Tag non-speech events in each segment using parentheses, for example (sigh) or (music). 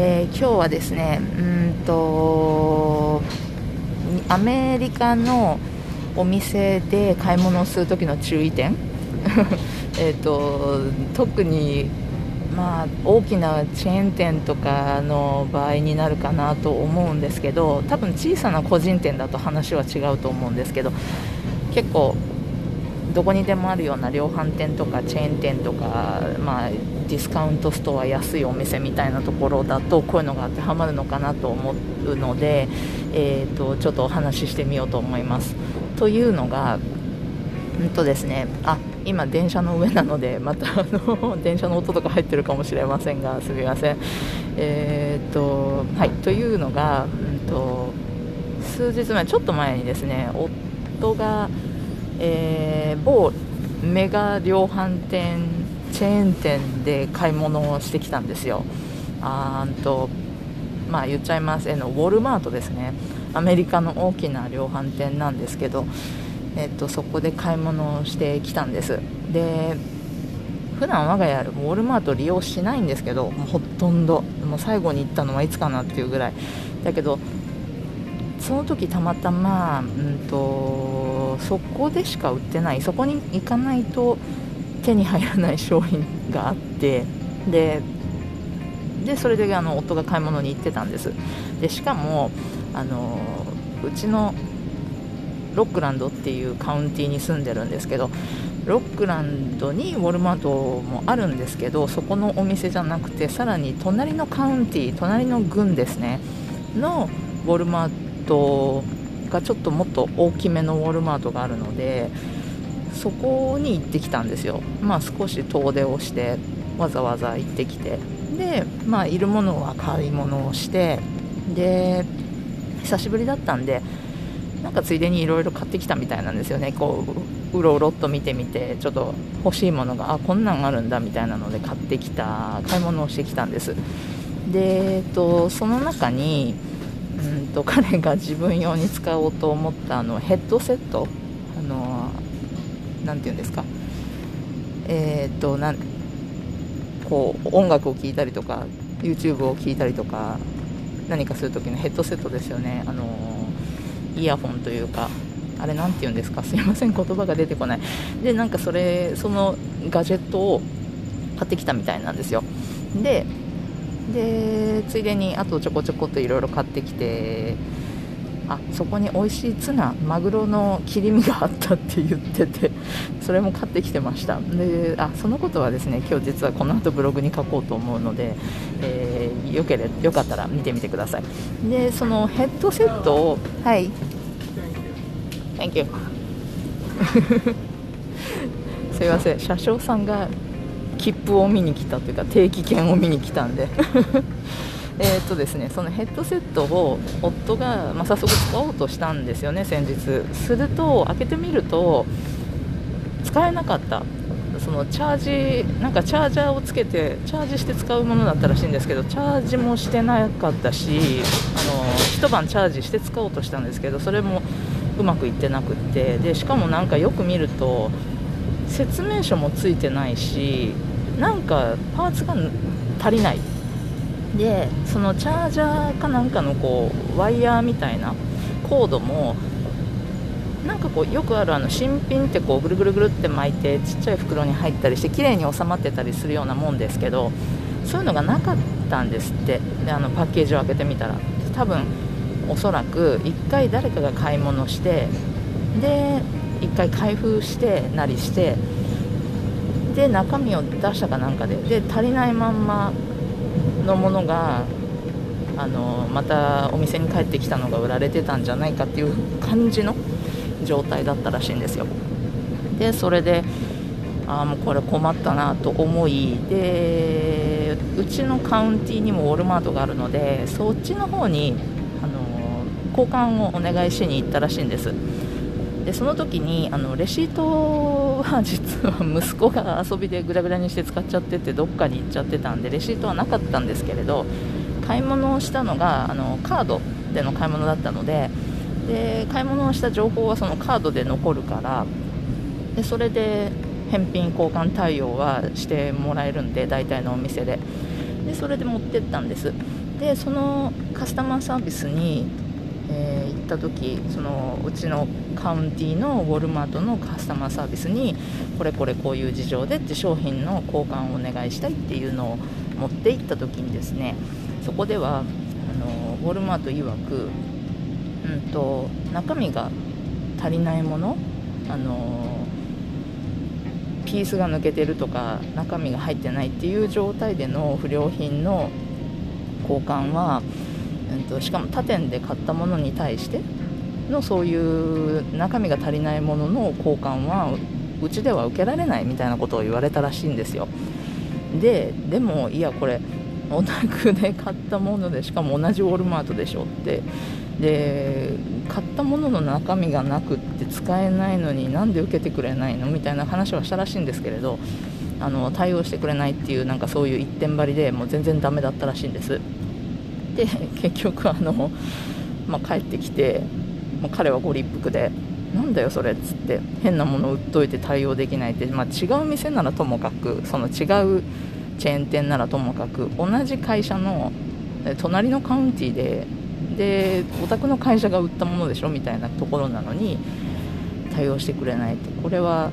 えー今日はですねうんとアメリカのお店で買い物をする時の注意点。(laughs) えと特にまあ、大きなチェーン店とかの場合になるかなと思うんですけど多分小さな個人店だと話は違うと思うんですけど結構どこにでもあるような量販店とかチェーン店とか、まあ、ディスカウントストア安いお店みたいなところだとこういうのが当てはまるのかなと思うので、えー、とちょっとお話ししてみようと思います。というのがうんとですね、あ今、電車の上なのでまたあの (laughs) 電車の音とか入ってるかもしれませんがすみません。えーとはい、というのが、うん、と数日前、ちょっと前にですね夫が、えー某メガ量販店チェーン店で買い物をしてきたんですよ。あーんとまあ、言っちゃいます、えのウォルマートですね、アメリカの大きな量販店なんですけど、えっと、そこで買い物をしてきたんです。で普段我が家あるウォルマート利用しないんですけどもうほとんど。もう最後に行ったのはいつかなっていうぐらい。だけどその時たまたま、うんと、そこでしか売ってないそこに行かないと手に入らない商品があってででそれであの夫が買い物に行ってたんです。でしかもあのうちのロックランドっていうカウンティーに住んでるんですけどロックランドにウォルマートもあるんですけどそこのお店じゃなくてさらに隣のカウンティー隣の郡ですねのウォルマートがちょっともっと大きめのウォルマートがあるのでそこに行ってきたんですよ。まあ少し遠出をしてわざわざ行ってきて。でまあいるものは買い物をしてで久しぶりだったんでなんかついでにいろいろ買ってきたみたいなんですよね。こううろうろっと見てみてちょっと欲しいものがあこんなんあるんだみたいなので買ってきた買い物をしてきたんです。で、と、その中にうんと彼が自分用に使おうと思ったあのヘッドセットあのなんていうんですか。えっとなんこう音楽を聴いたりとか YouTube を聴いたりとか何かする時のヘッドセットですよね。あのイヤホンというかあれなんて言うんですか。すいません言葉が出てこない。でなんかそれそのガジェットを買ってきたみたいなんですよ。ででついでにあとちょこちょこといろいろ買ってきてあそこに美味しいツナマグロの切り身があったって言ってて (laughs) それも買ってきてました。であそのことはですね今日実はこの後ブログに書こうと思うので、えーよけれよかったら見てみてください。でそのヘッドセットをはい。Thank you (laughs) すいません。車掌さんが切符を見に来たというか定期券を見に来たんで。(laughs) えーとですねそのヘッドセットを夫が、まあ、早速使おうとしたんですよね先日。すると開けてみると使えなかった。そのチャージなんかチャージャーをつけてチャージして使うものだったらしいんですけどチャージもしてなかったしあの一晩チャージして使おうとしたんですけどそれもうまくいってなくって。でしかもなんかよく見ると説明書もついてないしなんかパーツが足りない。でそのチャージャーかなんかのこうワイヤーみたいなコードもなんかこうよくあるあの新品ってこうぐるぐるぐるって巻いてちっちゃい袋に入ったりして綺麗に収まってたりするようなもんですけどそういうのがなかったんですって。であのパッケージを開けてみたら。多分おそらく1回誰かが買い物してで1回開封してなりしてで中身を出したかなんかでで足りないまんまのものがあのまたお店に帰ってきたのが売られてたんじゃないかっていう感じの状態だったらしいんですよ。でそれでああもうこれ困ったなと思いでうちのカウンティにもウォルマートがあるのでそっちの方に、あの交換をお願いしに行ったらしいんです。でその時にあのレシートは実は息子が遊びでぐらぐらにして使っちゃっててどっかに行っちゃってたんでレシートはなかったんですけれど買い物をしたのがあのカードでの買い物だったのでで買い物をした情報はそのカードで残るからでそれで返品交換対応はしてもらえるんで大体のお店で。でそれで持ってったんです。でそのカスタマーサービスに、えー、行った時そのうちのカウンティのウォルマートのカスタマーサービスにこれこれこういう事情でって商品の交換をお願いしたいっていうのを持って行った時にですねそこではあのウォルマート曰くうんと、中身が足りないものあのピースが抜けてるとか中身が入ってないっていう状態での不良品の交換は、うんと、しかも他店で買ったものに対してのそういう中身が足りないものの交換はうちでは受けられないみたいなことを言われたらしいんですよ。ででもいやこれお宅で買ったものでしかも同じウォルマートでしょって。で買ったものの中身がなくって使えないのになんで受けてくれないのみたいな話はしたらしいんですけれどあの対応してくれないっていうなんかそういう一点張りでもう全然ダメだったらしいんです。で (laughs) 結局あの、まあ、帰ってきて、まあ、彼はご立腹でなんだよそれっつって変なもの売っといて対応できないって、まあ、違う店ならともかくその違うチェーン店ならともかく同じ会社の隣のカウンティででお宅の会社が売ったものでしょみたいなところなのに対応してくれないってこれは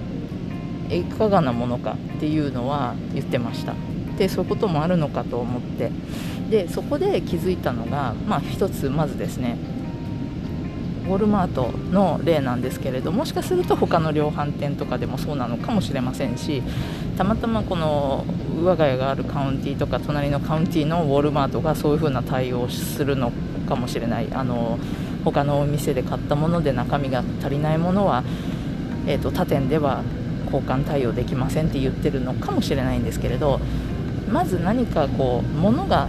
いかがなものかっていうのは言ってました。でそういうこともあるのかと思ってでそこで気づいたのが、まあ、一つまずですね。ウォルマートの例なんですけれどもしかすると他の量販店とかでもそうなのかもしれませんしたまたまこの我が家があるカウンティとか隣のカウンティのウォルマートがそういう風な対応をするのかもしれない。あの他のお店で買ったもので中身が足りないものは、えーと、他店では交換対応できませんって言ってるのかもしれないんですけれどまず何かこう物が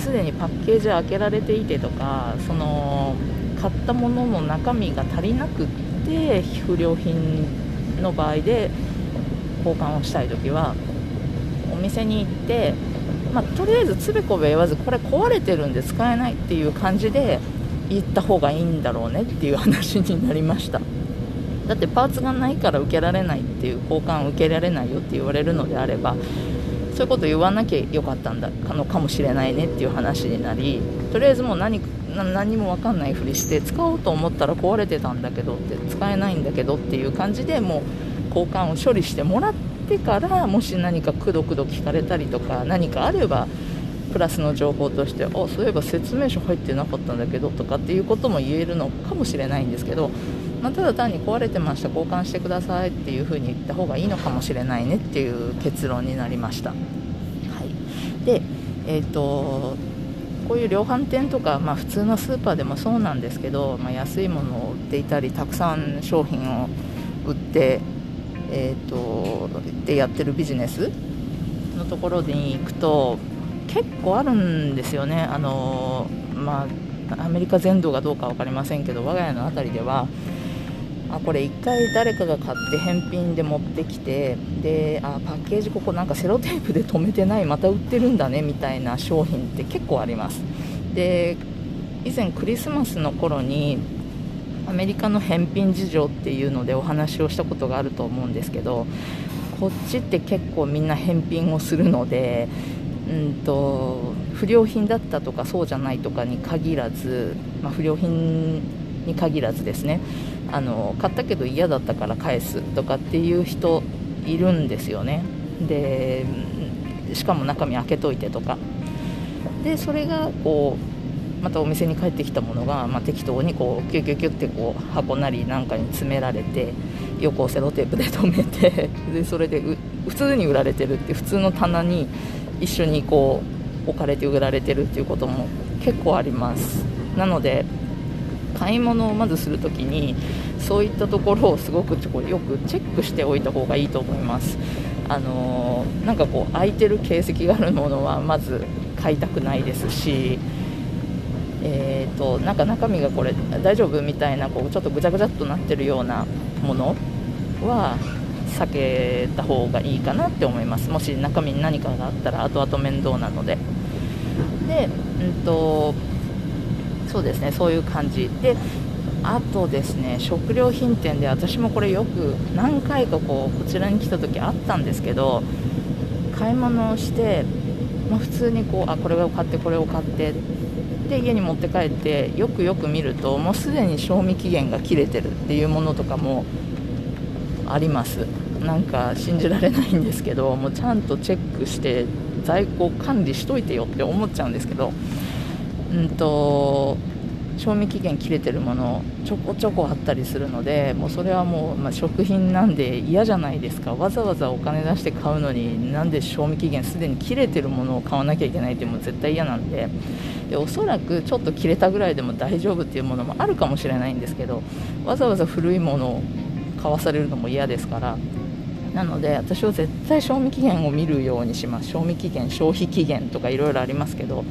すでにパッケージ開けられていてとかその買ったものの中身が足りなくって不良品の場合で交換をしたい時はお店に行ってまあ、とりあえずつべこべ言わずこれ壊れてるんで使えないっていう感じで言った方がいいんだろうねっていう話になりました。だってパーツがないから受けられないっていう交換受けられないよって言われるのであればそういうこと言わなきゃよかったんだのかもしれないねっていう話になりとりあえずもう何何も分かんないふりして使おうと思ったら壊れてたんだけどって使えないんだけどっていう感じでもう交換を処理してもらっててからもし何かくどくど聞かれたりとか何かあればプラスの情報としてあそういえば説明書入ってなかったんだけどとかっていうことも言えるのかもしれないんですけど、まあ、ただ単に壊れてました交換してくださいっていうふうに言った方がいいのかもしれないねっていう結論になりました。で、えーとこういう量販店とか、まあ、普通のスーパーでもそうなんですけど、まあ、安いものを売っていたりたくさん商品を売ってえーと、でやってるビジネスのところに行くと結構あるんですよね、あのまあ、アメリカ全土がどうか分かりませんけど我が家の辺りではあこれ1回誰かが買って返品で持ってきてであパッケージここなんかセロテープで留めてないまた売ってるんだねみたいな商品って結構あります。で以前クリスマスの頃にアメリカの返品事情っていうのでお話をしたことがあると思うんですけどこっちって結構みんな返品をするので、うんと、不良品だったとかそうじゃないとかに限らず、まあ、不良品に限らずですね。あの買ったけど嫌だったから返すとかっていう人いるんですよね。でしかも中身開けといてとか。でそれがこうまたお店に帰ってきたものが、まあ、適当にこうキュキュキュってこう箱なりなんかに詰められて横をセロテープで留めて (laughs) でそれで普通に売られてるって普通の棚に一緒にこう置かれて売られてるっていうことも結構あります。なので買い物をまずするときにそういったところをすごくよくチェックしておいた方がいいと思います。あのなんかこう空いてる形跡があるものはまず買いたくないですし、えーと、なんか中身がこれ大丈夫みたいなこうちょっとぐちゃぐちゃっとなってるようなものは避けた方がいいかなって思います。もし中身に何かがあったら後々面倒なので。で、うんとそうですねそういう感じ。であとですね食料品店で私もこれよく何回かこうこちらに来た時あったんですけど買い物をして、まあ、普通にこうあこれを買ってこれを買ってで家に持って帰ってよくよく見るともうすでに賞味期限が切れてるっていうものとかもあります。なんか信じられないんですけどもうちゃんとチェックして在庫管理しといてよって思っちゃうんですけどうんと賞味期限切れてるものちょこちょこあったりするのでもうそれはもう、まあ、食品なんで嫌じゃないですか。わざわざお金出して買うのになんで賞味期限すでに切れてるものを買わなきゃいけないってもう絶対嫌なんで。でおそらくちょっと切れたぐらいでも大丈夫っていうものもあるかもしれないんですけどわざわざ古いものを買わされるのも嫌ですから。なので私は絶対賞味期限を見るようにします。賞味期限消費期限とかいろいろありますけど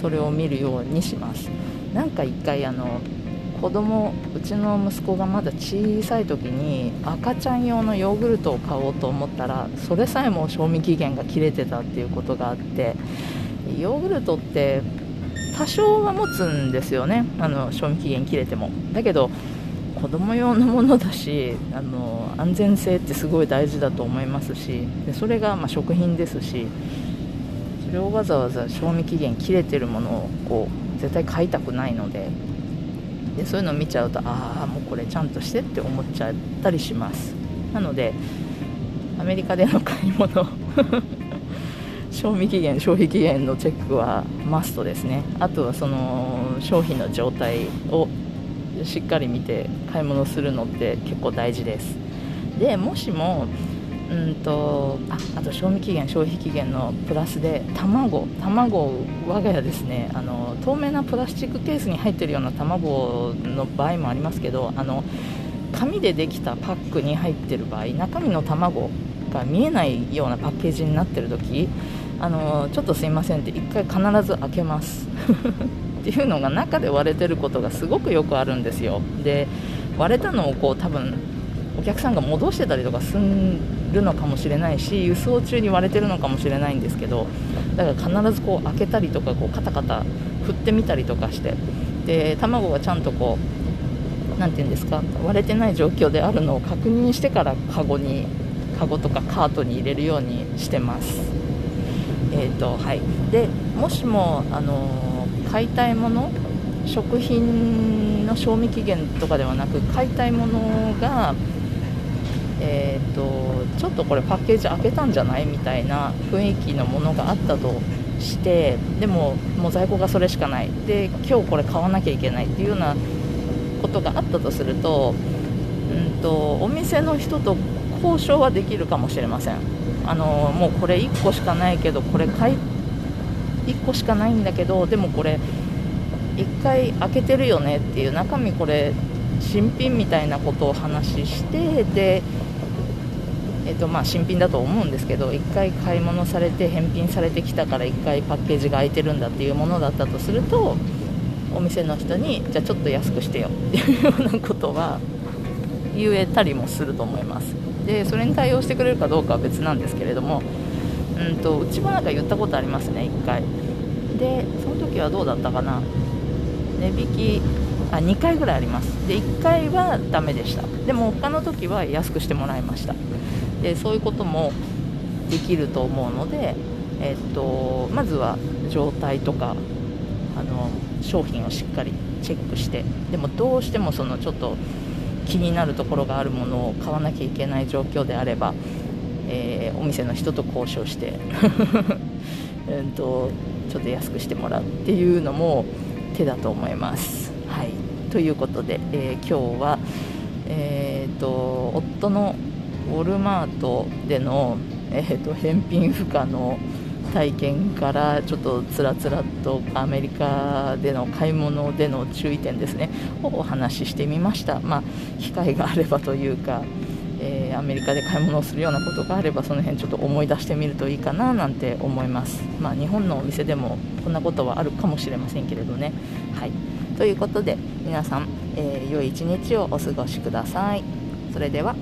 それを見るようにします。なんか1回あの子供うちの息子がまだ小さい時に赤ちゃん用のヨーグルトを買おうと思ったらそれさえも賞味期限が切れてたっていうことがあってヨーグルトって多少は持つんですよね。あの賞味期限切れても。だけど子供用のものだしあの安全性ってすごい大事だと思いますしでそれがま食品ですしそれをわざわざ賞味期限切れてるものをこう絶対買いたくないのででそういうのを見ちゃうとああもうこれちゃんとしてって思っちゃったりします。なのでアメリカでの買い物 (laughs) 賞味期限消費期限のチェックはマストですね。あとはその商品の状態をしっかり見て買い物するのって結構大事です。でもしもうんとああと賞味期限消費期限のプラスで卵卵我が家ですね。あの透明なプラスチックケースに入ってるような卵の場合もありますけどあの紙でできたパックに入ってる場合中身の卵が見えないようなパッケージになってる時あのちょっとすいませんって1回必ず開けます。(laughs) っていうのが中で割れてることがすごくよくあるんですよ。で割れたのをこう多分お客さんが戻してたりとかするのかもしれないし輸送中に割れてるのかもしれないんですけどだから必ずこう開けたりとかこうカタカタ振ってみたりとかしてで卵がちゃんとこう何て言うんですか割れてない状況であるのを確認してからカゴにカゴとかカートに入れるようにしてます。えーとはい、でもしも、あの買いたいもの食品の賞味期限とかではなく買いたいものがえーと、ちょっとこれパッケージ開けたんじゃないみたいな雰囲気のものがあったとしてでももう在庫がそれしかない。で今日これ買わなきゃいけないっていうようなことがあったとすると,、うんと、お店の人と交渉はできるかもしれません。あのもうこれ1個しかないけどこれ買い1個しかないんだけどでもこれ1回開けてるよねっていう中身これ新品みたいなことを話してでえーとまあ、新品だと思うんですけど1回買い物されて返品されてきたから1回パッケージが空いてるんだっていうものだったとするとお店の人にじゃあちょっと安くしてよっていうようなことは言えたりもすると思います。でそれに対応してくれるかどうかは別なんですけれどもうんとうちもなんか言ったことありますね1回。でその時はどうだったかな。値引きあ2回ぐらいあります。で1回はダメでした。でも他の時は安くしてもらいました。でそういうこともできると思うので、えっと、まずは状態とかあの商品をしっかりチェックしてでもどうしてもそのちょっと気になるところがあるものを買わなきゃいけない状況であれば、えー、お店の人と交渉してえ (laughs) とちょっと安くしてもらうっていうのも手だと思います。はい、ということで、えー、今日は、えーと夫のウォルマートでの、えーと、返品不可の体験からちょっとつらつらとアメリカでの買い物での注意点ですね。をお話ししてみました、まあ、機会があればというか、えー、アメリカで買い物をするようなことがあればその辺ちょっと思い出してみるといいかななんて思います、まあ、日本のお店でもこんなことはあるかもしれませんけれどね。はい、ということで皆さん、えー、良い一日をお過ごしください。それでは。